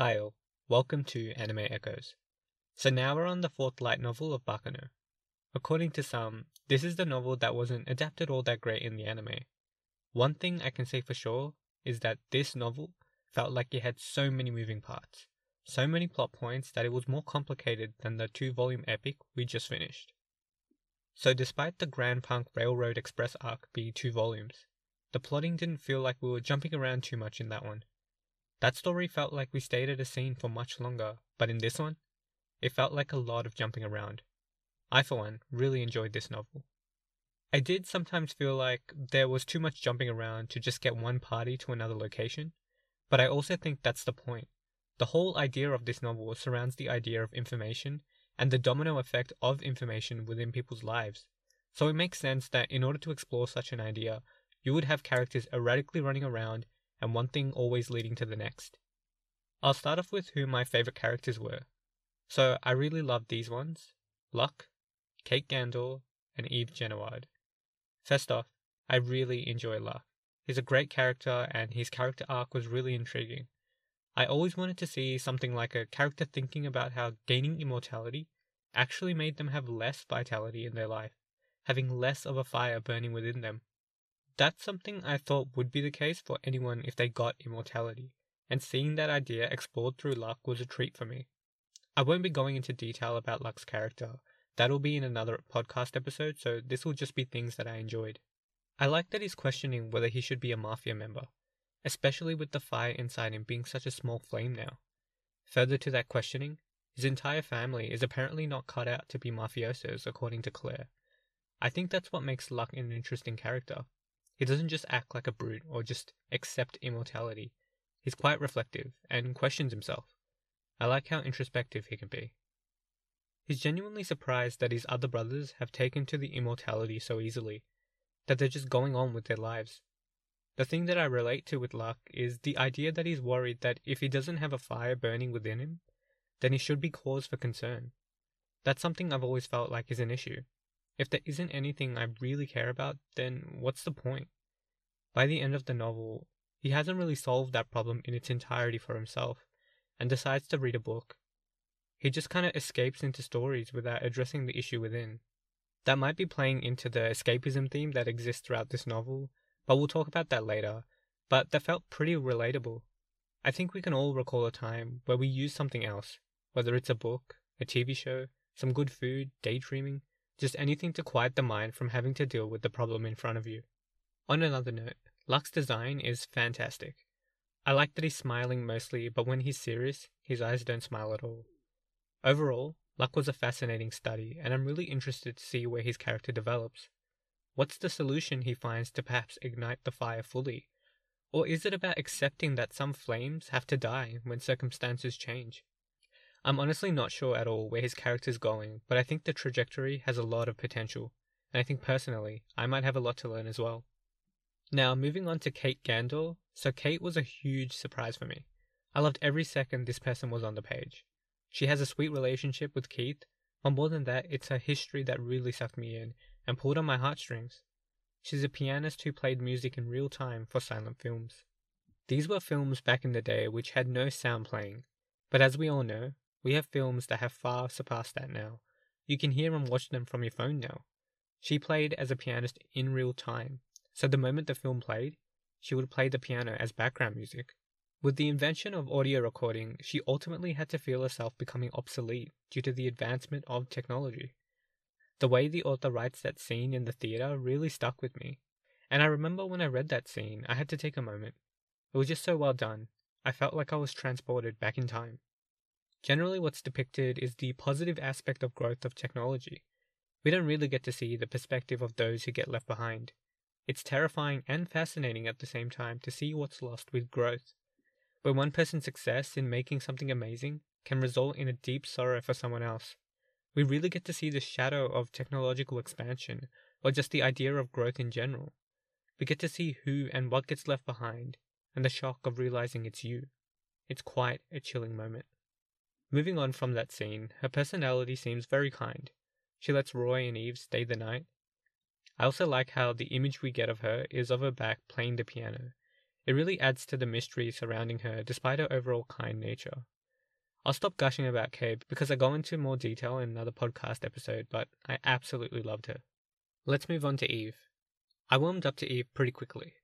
Hi all, welcome to Anime Echoes. So now we're on the fourth light novel of Baccano. According to some, this is the novel that wasn't adapted all that great in the anime. One thing I can say for sure is that this novel felt like it had so many moving parts, so many plot points that it was more complicated than the two volume epic we just finished. So despite the Grand Punk Railroad Express arc being two volumes, the plotting didn't feel like we were jumping around too much in that one. That story felt like we stayed at a scene for much longer, but in this one, it felt like a lot of jumping around. I, for one, really enjoyed this novel. I did sometimes feel like there was too much jumping around to just get one party to another location, but I also think that's the point. The whole idea of this novel surrounds the idea of information and the domino effect of information within people's lives. So it makes sense that in order to explore such an idea, you would have characters erratically running around and one thing always leading to the next. I'll start off with who my favorite characters were. So I really loved these ones Luck, Kate Gandor, and Eve Genoard. First off, I really enjoy Luck. He's a great character, and his character arc was really intriguing. I always wanted to see something like a character thinking about how gaining immortality actually made them have less vitality in their life, having less of a fire burning within them. That's something I thought would be the case for anyone if they got immortality, and seeing that idea explored through Luck was a treat for me. I won't be going into detail about Luck's character, that'll be in another podcast episode, so this will just be things that I enjoyed. I like that he's questioning whether he should be a mafia member, especially with the fire inside him being such a small flame now. Further to that questioning, his entire family is apparently not cut out to be mafiosos, according to Claire. I think that's what makes Luck an interesting character. He doesn't just act like a brute or just accept immortality. He's quite reflective and questions himself. I like how introspective he can be. He's genuinely surprised that his other brothers have taken to the immortality so easily, that they're just going on with their lives. The thing that I relate to with Luck is the idea that he's worried that if he doesn't have a fire burning within him, then he should be cause for concern. That's something I've always felt like is an issue. If there isn't anything I really care about, then what's the point? By the end of the novel, he hasn't really solved that problem in its entirety for himself and decides to read a book. He just kind of escapes into stories without addressing the issue within. That might be playing into the escapism theme that exists throughout this novel, but we'll talk about that later. But that felt pretty relatable. I think we can all recall a time where we use something else, whether it's a book, a TV show, some good food, daydreaming, just anything to quiet the mind from having to deal with the problem in front of you. On another note, Luck's design is fantastic. I like that he's smiling mostly, but when he's serious, his eyes don't smile at all. Overall, Luck was a fascinating study, and I'm really interested to see where his character develops. What's the solution he finds to perhaps ignite the fire fully? Or is it about accepting that some flames have to die when circumstances change? I'm honestly not sure at all where his character's going, but I think the trajectory has a lot of potential, and I think personally, I might have a lot to learn as well. Now, moving on to Kate Gandor. So, Kate was a huge surprise for me. I loved every second this person was on the page. She has a sweet relationship with Keith, but more than that, it's her history that really sucked me in and pulled on my heartstrings. She's a pianist who played music in real time for silent films. These were films back in the day which had no sound playing, but as we all know, we have films that have far surpassed that now. You can hear and watch them from your phone now. She played as a pianist in real time, so the moment the film played, she would play the piano as background music. With the invention of audio recording, she ultimately had to feel herself becoming obsolete due to the advancement of technology. The way the author writes that scene in the theatre really stuck with me. And I remember when I read that scene, I had to take a moment. It was just so well done. I felt like I was transported back in time. Generally, what's depicted is the positive aspect of growth of technology. We don't really get to see the perspective of those who get left behind. It's terrifying and fascinating at the same time to see what's lost with growth. Where one person's success in making something amazing can result in a deep sorrow for someone else. We really get to see the shadow of technological expansion, or just the idea of growth in general. We get to see who and what gets left behind, and the shock of realizing it's you. It's quite a chilling moment. Moving on from that scene, her personality seems very kind. She lets Roy and Eve stay the night. I also like how the image we get of her is of her back playing the piano. It really adds to the mystery surrounding her despite her overall kind nature. I'll stop gushing about Kay because I go into more detail in another podcast episode, but I absolutely loved her. Let's move on to Eve. I warmed up to Eve pretty quickly.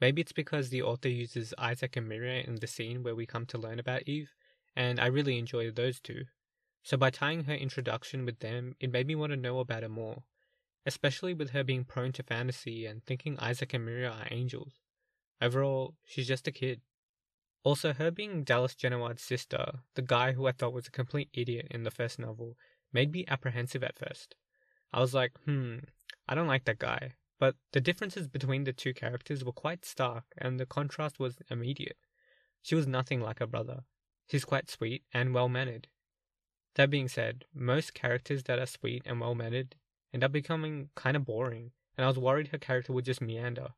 Maybe it's because the author uses Isaac and Miriam in the scene where we come to learn about Eve, and I really enjoyed those two. So by tying her introduction with them, it made me want to know about her more, especially with her being prone to fantasy and thinking Isaac and Miriam are angels. Overall, she's just a kid. Also, her being Dallas Genoard's sister, the guy who I thought was a complete idiot in the first novel, made me apprehensive at first. I was like, hmm, I don't like that guy. But the differences between the two characters were quite stark, and the contrast was immediate. She was nothing like her brother. She's quite sweet and well mannered. That being said, most characters that are sweet and well mannered end up becoming kind of boring, and I was worried her character would just meander.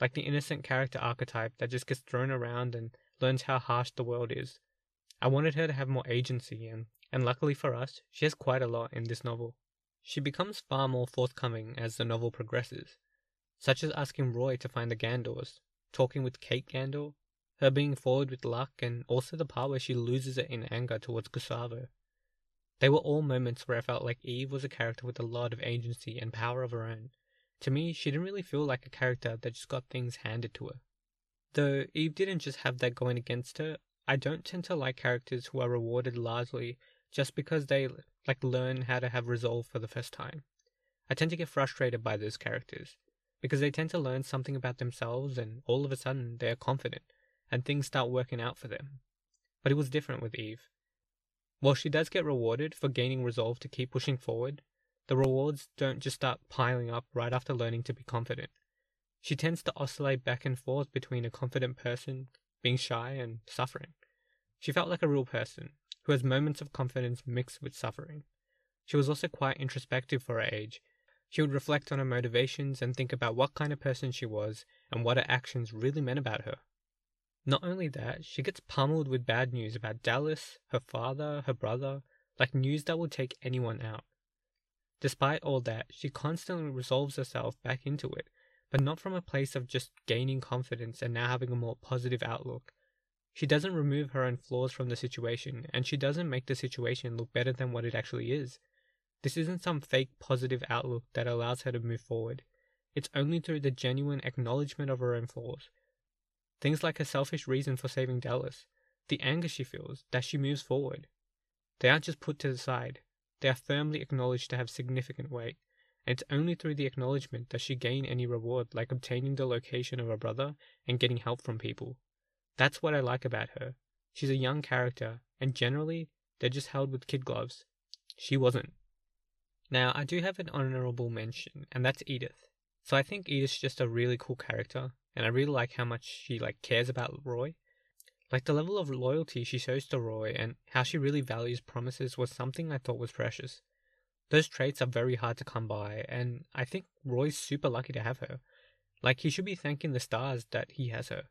Like the innocent character archetype that just gets thrown around and learns how harsh the world is. I wanted her to have more agency, and, and luckily for us, she has quite a lot in this novel. She becomes far more forthcoming as the novel progresses, such as asking Roy to find the Gandors, talking with Kate Gandor, her being forward with luck, and also the part where she loses it in anger towards Gustavo. They were all moments where I felt like Eve was a character with a lot of agency and power of her own. To me, she didn't really feel like a character that just got things handed to her. Though Eve didn't just have that going against her, I don't tend to like characters who are rewarded largely just because they like learn how to have resolve for the first time. I tend to get frustrated by those characters because they tend to learn something about themselves and all of a sudden they are confident and things start working out for them. But it was different with Eve. While she does get rewarded for gaining resolve to keep pushing forward, the rewards don't just start piling up right after learning to be confident. She tends to oscillate back and forth between a confident person, being shy, and suffering. She felt like a real person, who has moments of confidence mixed with suffering. She was also quite introspective for her age. She would reflect on her motivations and think about what kind of person she was and what her actions really meant about her. Not only that, she gets pummeled with bad news about Dallas, her father, her brother, like news that will take anyone out. Despite all that, she constantly resolves herself back into it but not from a place of just gaining confidence and now having a more positive outlook. She doesn't remove her own flaws from the situation, and she doesn't make the situation look better than what it actually is. This isn't some fake positive outlook that allows her to move forward. It's only through the genuine acknowledgement of her own flaws. Things like her selfish reason for saving Dallas, the anger she feels, that she moves forward. They aren't just put to the side, they are firmly acknowledged to have significant weight and it's only through the acknowledgement does she gain any reward, like obtaining the location of her brother and getting help from people. That's what I like about her. She's a young character, and generally, they're just held with kid gloves. She wasn't. Now, I do have an honorable mention, and that's Edith. So I think Edith's just a really cool character, and I really like how much she like cares about Roy. Like the level of loyalty she shows to Roy and how she really values promises was something I thought was precious. Those traits are very hard to come by, and I think Roy's super lucky to have her. Like, he should be thanking the stars that he has her.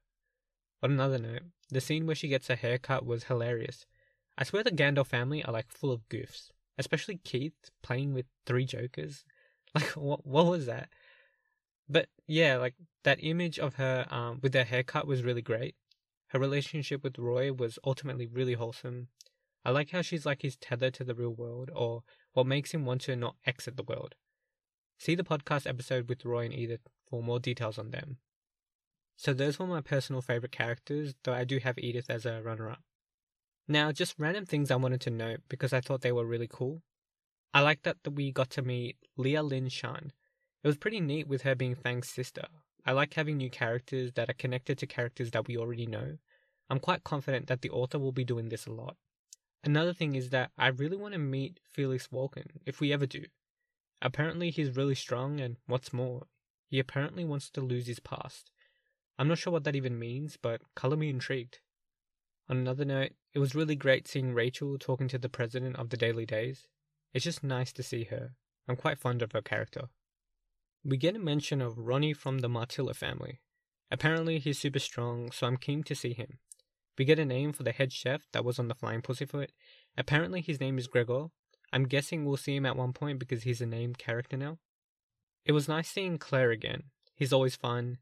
On another note, the scene where she gets her hair cut was hilarious. I swear the Gandor family are like full of goofs, especially Keith playing with three jokers. Like, what, what was that? But yeah, like that image of her um, with her haircut was really great. Her relationship with Roy was ultimately really wholesome. I like how she's like his tether to the real world, or what makes him want to not exit the world. See the podcast episode with Roy and Edith for more details on them. So those were my personal favourite characters, though I do have Edith as a runner up. Now, just random things I wanted to note because I thought they were really cool. I like that we got to meet Leah Lin Shan. It was pretty neat with her being Fang's sister. I like having new characters that are connected to characters that we already know. I'm quite confident that the author will be doing this a lot. Another thing is that I really want to meet Felix Walken, if we ever do. Apparently, he's really strong, and what's more, he apparently wants to lose his past. I'm not sure what that even means, but color me intrigued. On another note, it was really great seeing Rachel talking to the president of the Daily Days. It's just nice to see her. I'm quite fond of her character. We get a mention of Ronnie from the Martillo family. Apparently, he's super strong, so I'm keen to see him. We get a name for the head chef that was on the Flying Pussyfoot. Apparently, his name is Gregor. I'm guessing we'll see him at one point because he's a named character now. It was nice seeing Claire again. He's always fun.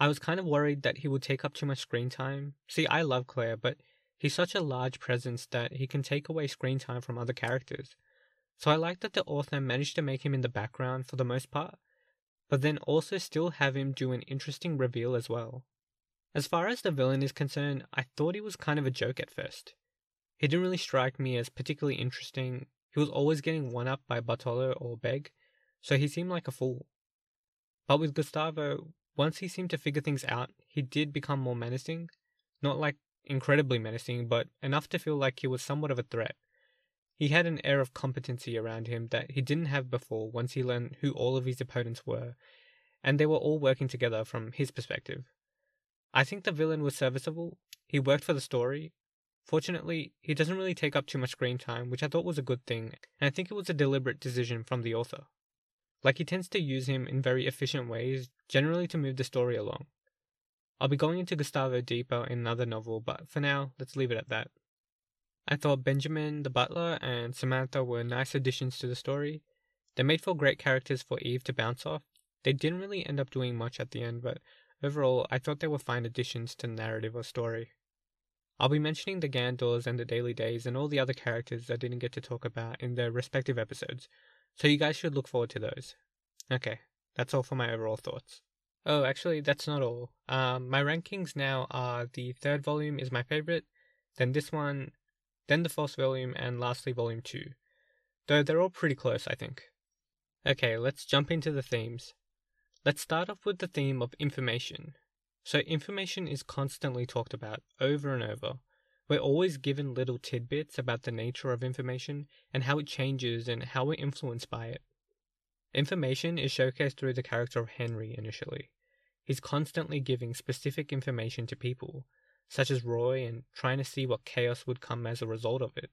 I was kind of worried that he would take up too much screen time. See, I love Claire, but he's such a large presence that he can take away screen time from other characters. So I like that the author managed to make him in the background for the most part, but then also still have him do an interesting reveal as well. As far as the villain is concerned, I thought he was kind of a joke at first. He didn't really strike me as particularly interesting. He was always getting one up by Bartolo or Begg, so he seemed like a fool. But with Gustavo, once he seemed to figure things out, he did become more menacing. Not like incredibly menacing, but enough to feel like he was somewhat of a threat. He had an air of competency around him that he didn't have before once he learned who all of his opponents were, and they were all working together from his perspective. I think the villain was serviceable. He worked for the story. Fortunately, he doesn't really take up too much screen time, which I thought was a good thing, and I think it was a deliberate decision from the author. Like he tends to use him in very efficient ways, generally to move the story along. I'll be going into Gustavo deeper in another novel, but for now, let's leave it at that. I thought Benjamin the butler and Samantha were nice additions to the story. They made for great characters for Eve to bounce off. They didn't really end up doing much at the end, but overall, I thought they were fine additions to the narrative or story. I'll be mentioning the Gandors and the Daily Days and all the other characters I didn't get to talk about in their respective episodes, so you guys should look forward to those. Okay, that's all for my overall thoughts. Oh, actually, that's not all. Um, my rankings now are the third volume is my favorite, then this one, then the fourth volume, and lastly volume 2. Though they're all pretty close, I think. Okay, let's jump into the themes. Let's start off with the theme of information. So, information is constantly talked about over and over. We're always given little tidbits about the nature of information and how it changes and how we're influenced by it. Information is showcased through the character of Henry initially. He's constantly giving specific information to people, such as Roy, and trying to see what chaos would come as a result of it.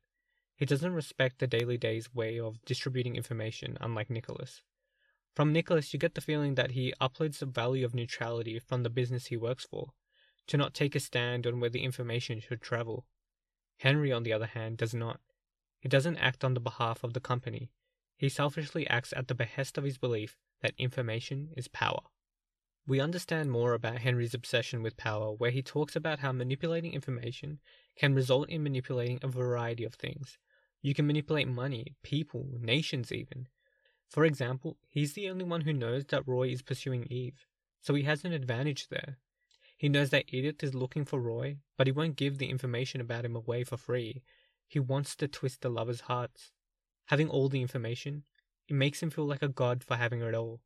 He doesn't respect the Daily Day's way of distributing information, unlike Nicholas. From Nicholas, you get the feeling that he uploads the value of neutrality from the business he works for, to not take a stand on where the information should travel. Henry, on the other hand, does not. He doesn't act on the behalf of the company. He selfishly acts at the behest of his belief that information is power. We understand more about Henry's obsession with power, where he talks about how manipulating information can result in manipulating a variety of things. You can manipulate money, people, nations, even. For example, he's the only one who knows that Roy is pursuing Eve, so he has an advantage there. He knows that Edith is looking for Roy, but he won't give the information about him away for free. He wants to twist the lovers' hearts. Having all the information, it makes him feel like a god for having it all.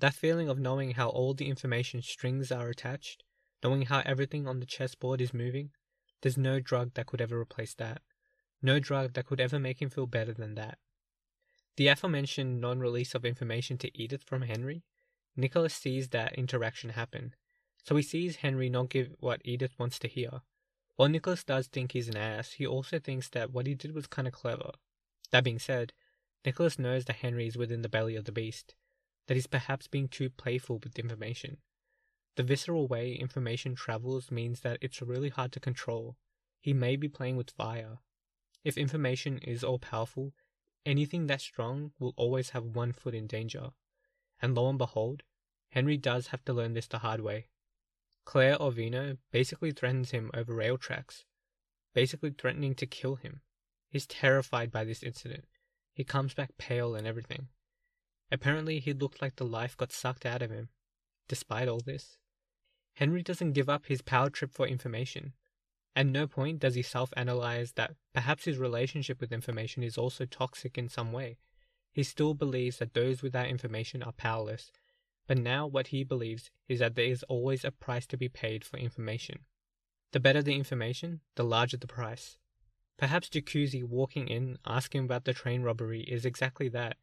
That feeling of knowing how all the information strings are attached, knowing how everything on the chessboard is moving, there's no drug that could ever replace that. No drug that could ever make him feel better than that. The aforementioned non release of information to Edith from Henry, Nicholas sees that interaction happen, so he sees Henry not give what Edith wants to hear. While Nicholas does think he's an ass, he also thinks that what he did was kinda clever. That being said, Nicholas knows that Henry is within the belly of the beast, that he's perhaps being too playful with information. The visceral way information travels means that it's really hard to control. He may be playing with fire. If information is all powerful, anything that strong will always have one foot in danger. And lo and behold, Henry does have to learn this the hard way. Claire Orvino basically threatens him over rail tracks, basically threatening to kill him. He's terrified by this incident. He comes back pale and everything. Apparently, he looked like the life got sucked out of him. Despite all this, Henry doesn't give up his power trip for information. At no point does he self analyze that perhaps his relationship with information is also toxic in some way. He still believes that those without information are powerless, but now what he believes is that there is always a price to be paid for information. The better the information, the larger the price. Perhaps Jacuzzi walking in asking about the train robbery is exactly that.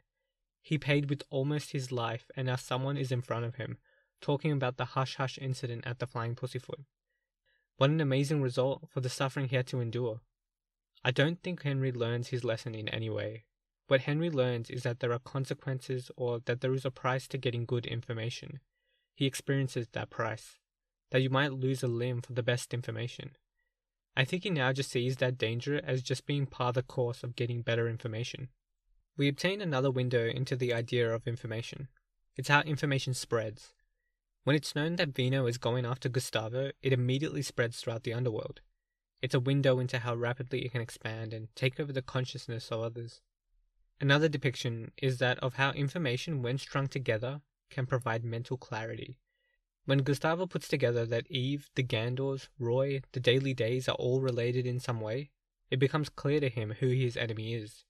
He paid with almost his life, and now someone is in front of him, talking about the hush hush incident at the Flying Pussyfoot. What an amazing result for the suffering he had to endure. I don't think Henry learns his lesson in any way. What Henry learns is that there are consequences or that there is a price to getting good information. He experiences that price. That you might lose a limb for the best information. I think he now just sees that danger as just being part of the course of getting better information. We obtain another window into the idea of information. It's how information spreads. When it's known that Vino is going after Gustavo, it immediately spreads throughout the underworld. It's a window into how rapidly it can expand and take over the consciousness of others. Another depiction is that of how information, when strung together, can provide mental clarity. When Gustavo puts together that Eve, the Gandors, Roy, the Daily Days are all related in some way, it becomes clear to him who his enemy is.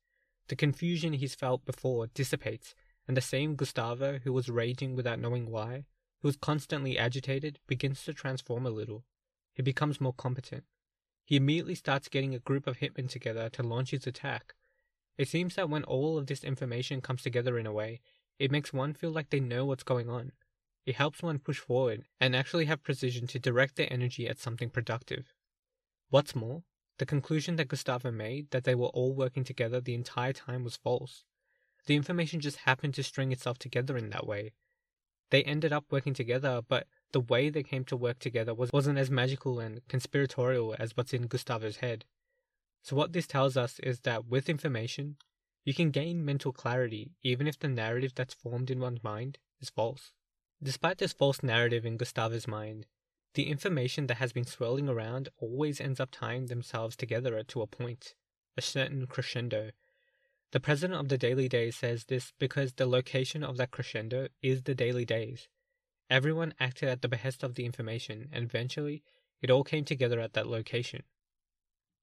The confusion he's felt before dissipates, and the same Gustavo who was raging without knowing why, who was constantly agitated, begins to transform a little. He becomes more competent. He immediately starts getting a group of hitmen together to launch his attack. It seems that when all of this information comes together in a way, it makes one feel like they know what's going on. It helps one push forward and actually have precision to direct their energy at something productive. What's more, the conclusion that Gustavo made that they were all working together the entire time was false. The information just happened to string itself together in that way. They ended up working together, but the way they came to work together was, wasn't as magical and conspiratorial as what's in Gustavo's head. So, what this tells us is that with information, you can gain mental clarity even if the narrative that's formed in one's mind is false. Despite this false narrative in Gustavo's mind, the information that has been swirling around always ends up tying themselves together to a point, a certain crescendo. The president of the Daily Days says this because the location of that crescendo is the Daily Days. Everyone acted at the behest of the information, and eventually it all came together at that location.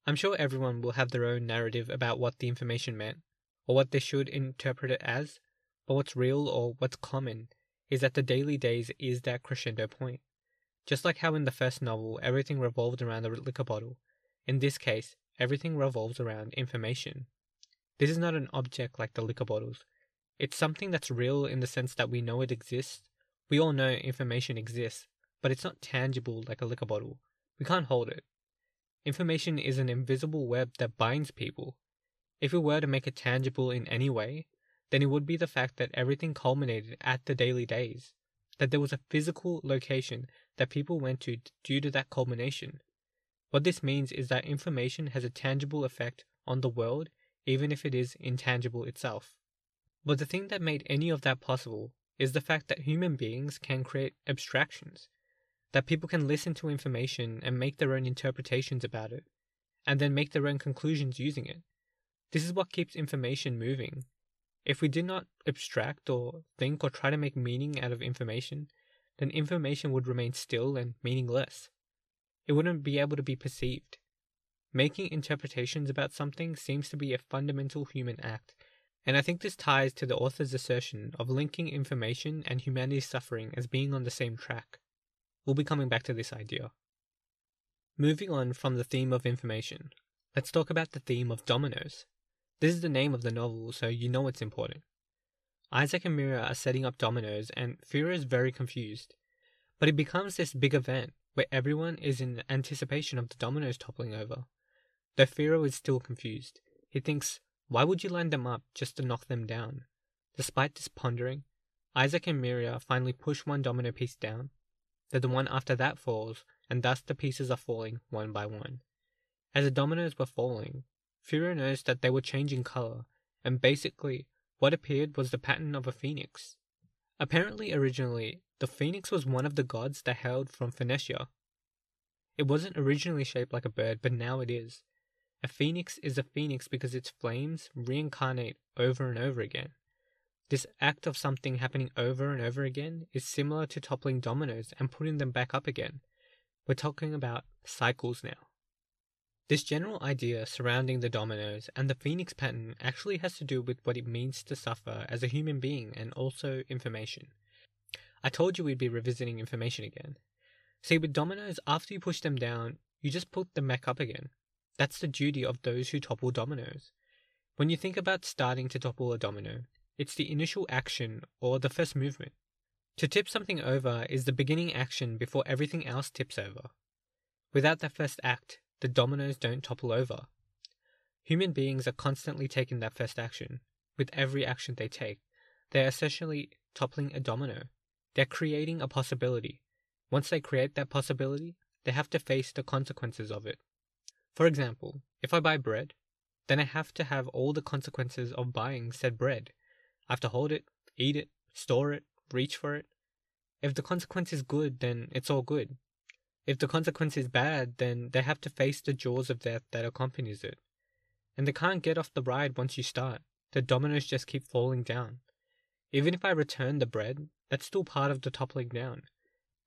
I'm sure everyone will have their own narrative about what the information meant, or what they should interpret it as, but what's real or what's common is that the Daily Days is that crescendo point. Just like how in the first novel everything revolved around the liquor bottle, in this case, everything revolves around information. This is not an object like the liquor bottles. It's something that's real in the sense that we know it exists. We all know information exists, but it's not tangible like a liquor bottle. We can't hold it. Information is an invisible web that binds people. If we were to make it tangible in any way, then it would be the fact that everything culminated at the daily days, that there was a physical location that people went to due to that culmination. What this means is that information has a tangible effect on the world, even if it is intangible itself. But the thing that made any of that possible is the fact that human beings can create abstractions, that people can listen to information and make their own interpretations about it, and then make their own conclusions using it. This is what keeps information moving. If we did not abstract or think or try to make meaning out of information, then information would remain still and meaningless. It wouldn't be able to be perceived. Making interpretations about something seems to be a fundamental human act, and I think this ties to the author's assertion of linking information and humanity's suffering as being on the same track. We'll be coming back to this idea. Moving on from the theme of information, let's talk about the theme of dominoes. This is the name of the novel, so you know it's important. Isaac and Miria are setting up dominoes, and Firo is very confused. But it becomes this big event where everyone is in anticipation of the dominoes toppling over. Though Firo is still confused. He thinks, why would you line them up just to knock them down? Despite this pondering, Isaac and Miria finally push one domino piece down. Then the one after that falls, and thus the pieces are falling one by one. As the dominoes were falling, Firo noticed that they were changing color, and basically what appeared was the pattern of a phoenix. Apparently, originally, the phoenix was one of the gods that hailed from Phoenicia. It wasn't originally shaped like a bird, but now it is. A phoenix is a phoenix because its flames reincarnate over and over again. This act of something happening over and over again is similar to toppling dominoes and putting them back up again. We're talking about cycles now. This general idea surrounding the dominoes and the phoenix pattern actually has to do with what it means to suffer as a human being and also information. I told you we'd be revisiting information again. See, with dominoes, after you push them down, you just put them back up again. That's the duty of those who topple dominoes. When you think about starting to topple a domino, it's the initial action or the first movement. To tip something over is the beginning action before everything else tips over. Without that first act, the dominoes don't topple over. Human beings are constantly taking that first action. With every action they take, they are essentially toppling a domino. They're creating a possibility. Once they create that possibility, they have to face the consequences of it. For example, if I buy bread, then I have to have all the consequences of buying said bread. I have to hold it, eat it, store it, reach for it. If the consequence is good, then it's all good. If the consequence is bad, then they have to face the jaws of death that accompanies it. And they can't get off the ride once you start. The dominoes just keep falling down. Even if I return the bread, that's still part of the toppling down.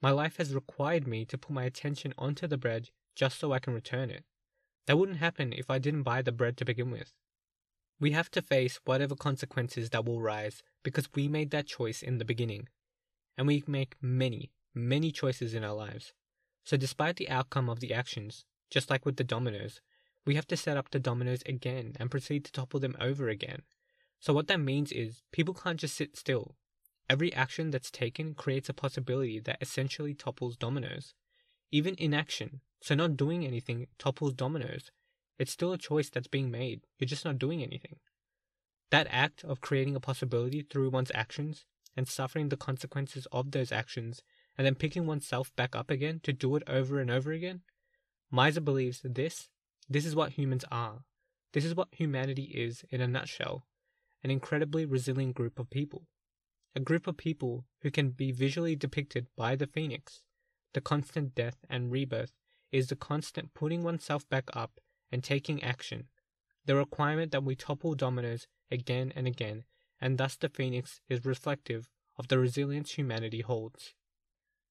My life has required me to put my attention onto the bread just so I can return it. That wouldn't happen if I didn't buy the bread to begin with. We have to face whatever consequences that will rise because we made that choice in the beginning. And we make many, many choices in our lives. So, despite the outcome of the actions, just like with the dominoes, we have to set up the dominoes again and proceed to topple them over again. So, what that means is people can't just sit still. Every action that's taken creates a possibility that essentially topples dominoes. Even inaction, so not doing anything, topples dominoes. It's still a choice that's being made, you're just not doing anything. That act of creating a possibility through one's actions and suffering the consequences of those actions and then picking oneself back up again to do it over and over again, Maiza believes this this is what humans are. This is what humanity is in a nutshell an incredibly resilient group of people. A group of people who can be visually depicted by the phoenix. The constant death and rebirth is the constant putting oneself back up and taking action. The requirement that we topple dominoes again and again, and thus the phoenix is reflective of the resilience humanity holds.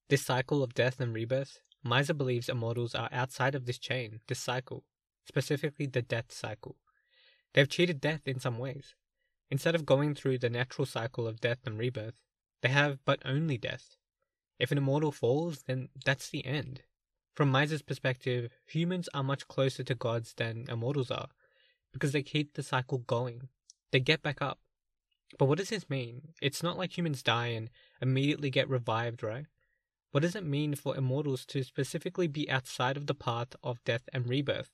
This cycle of death and rebirth, Maiza believes immortals are outside of this chain, this cycle specifically the death cycle. They've cheated death in some ways. Instead of going through the natural cycle of death and rebirth, they have but only death. If an immortal falls, then that's the end. From Maiza's perspective, humans are much closer to gods than immortals are, because they keep the cycle going. They get back up. But what does this mean? It's not like humans die and immediately get revived, right? What does it mean for immortals to specifically be outside of the path of death and rebirth?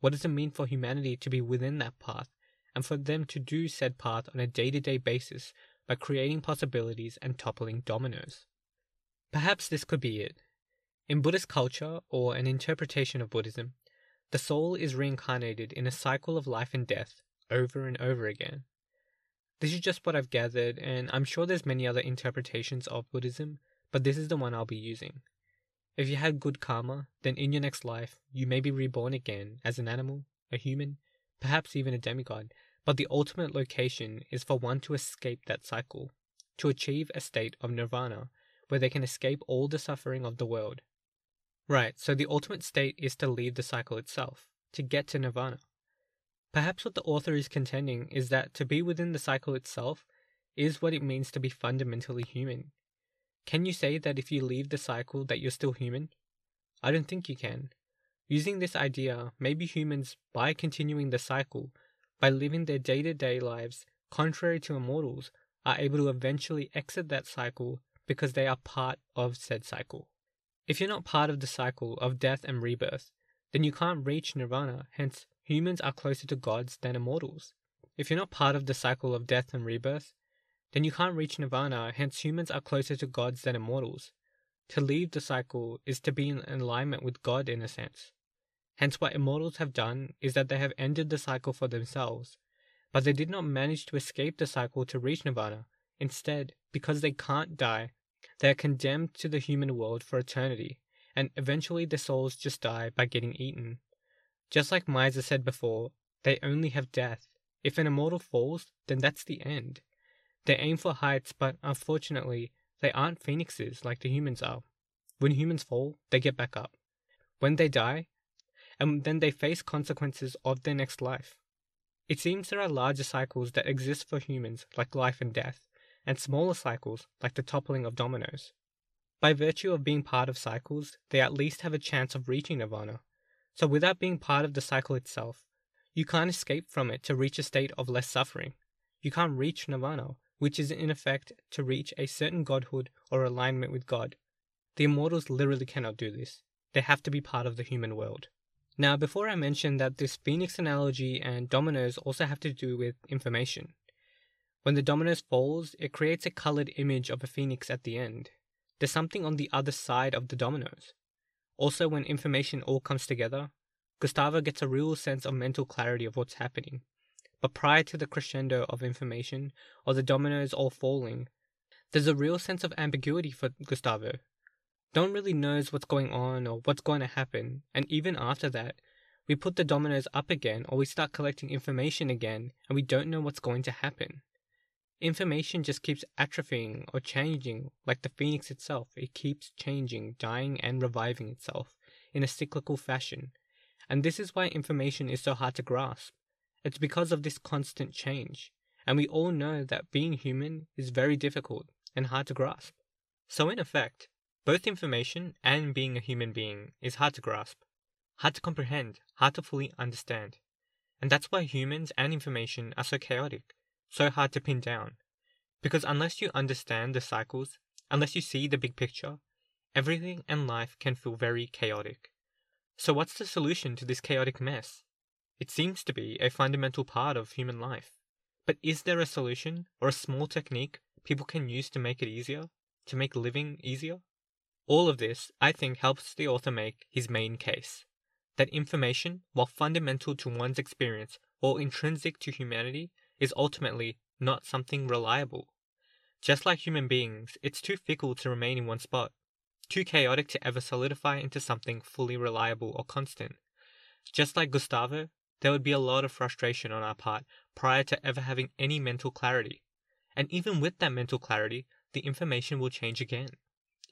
What does it mean for humanity to be within that path and for them to do said path on a day to day basis by creating possibilities and toppling dominoes? Perhaps this could be it. In Buddhist culture, or an interpretation of Buddhism, the soul is reincarnated in a cycle of life and death over and over again. This is just what I've gathered, and I'm sure there's many other interpretations of Buddhism, but this is the one I'll be using. If you had good karma, then in your next life, you may be reborn again as an animal, a human, perhaps even a demigod, but the ultimate location is for one to escape that cycle, to achieve a state of nirvana, where they can escape all the suffering of the world. Right, so the ultimate state is to leave the cycle itself, to get to nirvana. Perhaps what the author is contending is that to be within the cycle itself is what it means to be fundamentally human, can you say that if you leave the cycle that you're still human? I don't think you can. Using this idea, maybe humans, by continuing the cycle, by living their day to day lives contrary to immortals, are able to eventually exit that cycle because they are part of said cycle. If you're not part of the cycle of death and rebirth, then you can't reach nirvana, hence, humans are closer to gods than immortals. If you're not part of the cycle of death and rebirth, then you can't reach nirvana, hence humans are closer to gods than immortals. To leave the cycle is to be in alignment with God in a sense. Hence, what immortals have done is that they have ended the cycle for themselves, but they did not manage to escape the cycle to reach nirvana. Instead, because they can't die, they are condemned to the human world for eternity, and eventually their souls just die by getting eaten. Just like Maiza said before, they only have death. If an immortal falls, then that's the end. They aim for heights, but unfortunately, they aren't phoenixes like the humans are. When humans fall, they get back up. When they die, and then they face consequences of their next life. It seems there are larger cycles that exist for humans, like life and death, and smaller cycles, like the toppling of dominoes. By virtue of being part of cycles, they at least have a chance of reaching nirvana. So, without being part of the cycle itself, you can't escape from it to reach a state of less suffering. You can't reach nirvana, which is in effect to reach a certain godhood or alignment with God. The immortals literally cannot do this. They have to be part of the human world. Now, before I mention that this phoenix analogy and dominoes also have to do with information. When the dominoes falls, it creates a colored image of a phoenix at the end. There's something on the other side of the dominoes. Also, when information all comes together, Gustavo gets a real sense of mental clarity of what's happening. But prior to the crescendo of information, or the dominoes all falling, There's a real sense of ambiguity for Gustavo. Don't really knows what's going on or what's going to happen, and even after that, we put the dominoes up again or we start collecting information again and we don't know what's going to happen. Information just keeps atrophying or changing like the phoenix itself. It keeps changing, dying, and reviving itself in a cyclical fashion. And this is why information is so hard to grasp. It's because of this constant change. And we all know that being human is very difficult and hard to grasp. So, in effect, both information and being a human being is hard to grasp, hard to comprehend, hard to fully understand. And that's why humans and information are so chaotic, so hard to pin down. Because unless you understand the cycles, unless you see the big picture, everything and life can feel very chaotic. So, what's the solution to this chaotic mess? It seems to be a fundamental part of human life. But is there a solution or a small technique people can use to make it easier? To make living easier? All of this, I think, helps the author make his main case that information, while fundamental to one's experience or intrinsic to humanity, is ultimately not something reliable. Just like human beings, it's too fickle to remain in one spot, too chaotic to ever solidify into something fully reliable or constant. Just like Gustavo, there would be a lot of frustration on our part prior to ever having any mental clarity. And even with that mental clarity, the information will change again.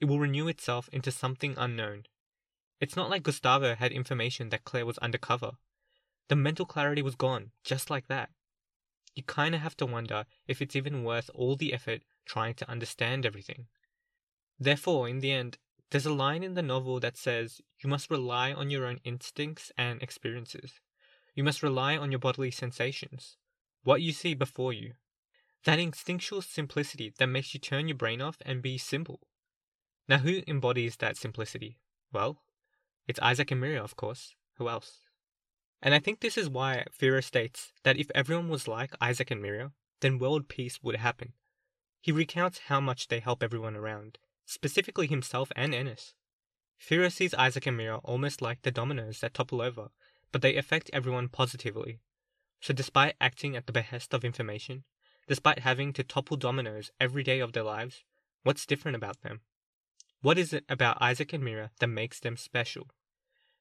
It will renew itself into something unknown. It's not like Gustavo had information that Claire was undercover. The mental clarity was gone, just like that. You kinda have to wonder if it's even worth all the effort trying to understand everything. Therefore, in the end, there's a line in the novel that says you must rely on your own instincts and experiences. You must rely on your bodily sensations, what you see before you. That instinctual simplicity that makes you turn your brain off and be simple. Now, who embodies that simplicity? Well, it's Isaac and Miria, of course. Who else? And I think this is why Firo states that if everyone was like Isaac and Miria, then world peace would happen. He recounts how much they help everyone around, specifically himself and Ennis. Firo sees Isaac and Miria almost like the dominoes that topple over, but they affect everyone positively. So despite acting at the behest of information, despite having to topple dominoes every day of their lives, what's different about them? What is it about Isaac and Miria that makes them special?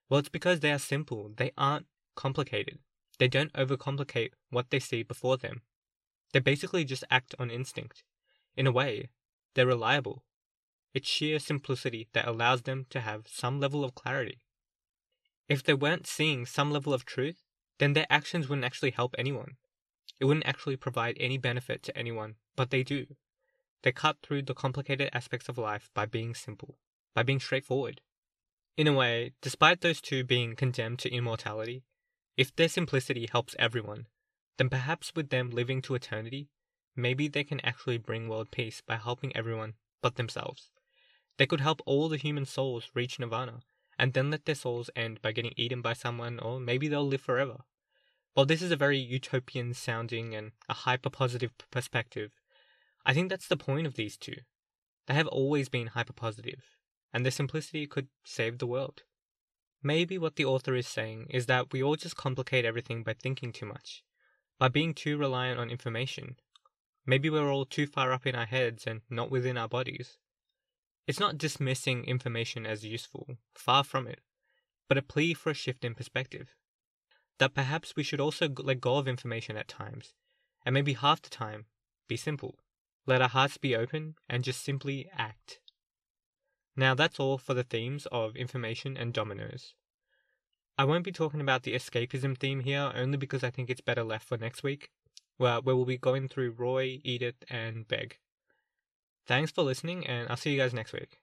Well, it's because they are simple. They aren't complicated. They don't overcomplicate what they see before them. They basically just act on instinct. In a way, they're reliable. It's sheer simplicity that allows them to have some level of clarity. If they weren't seeing some level of truth, then their actions wouldn't actually help anyone. It wouldn't actually provide any benefit to anyone, but they do. They cut through the complicated aspects of life by being simple, by being straightforward. In a way, despite those two being condemned to immortality, if their simplicity helps everyone, then perhaps with them living to eternity, maybe they can actually bring world peace by helping everyone but themselves. They could help all the human souls reach nirvana and then let their souls end by getting eaten by someone, or maybe they'll live forever. While this is a very utopian sounding and a hyper positive perspective, I think that's the point of these two. They have always been hyper positive, and their simplicity could save the world. Maybe what the author is saying is that we all just complicate everything by thinking too much, by being too reliant on information. Maybe we're all too far up in our heads and not within our bodies. It's not dismissing information as useful, far from it, but a plea for a shift in perspective. That perhaps we should also let go of information at times, and maybe half the time, be simple. Let our hearts be open and just simply act. Now that's all for the themes of information and dominoes. I won't be talking about the escapism theme here only because I think it's better left for next week, where, we'll be going through Roy, Edith, and Begg. Thanks for listening, and I'll see you guys next week.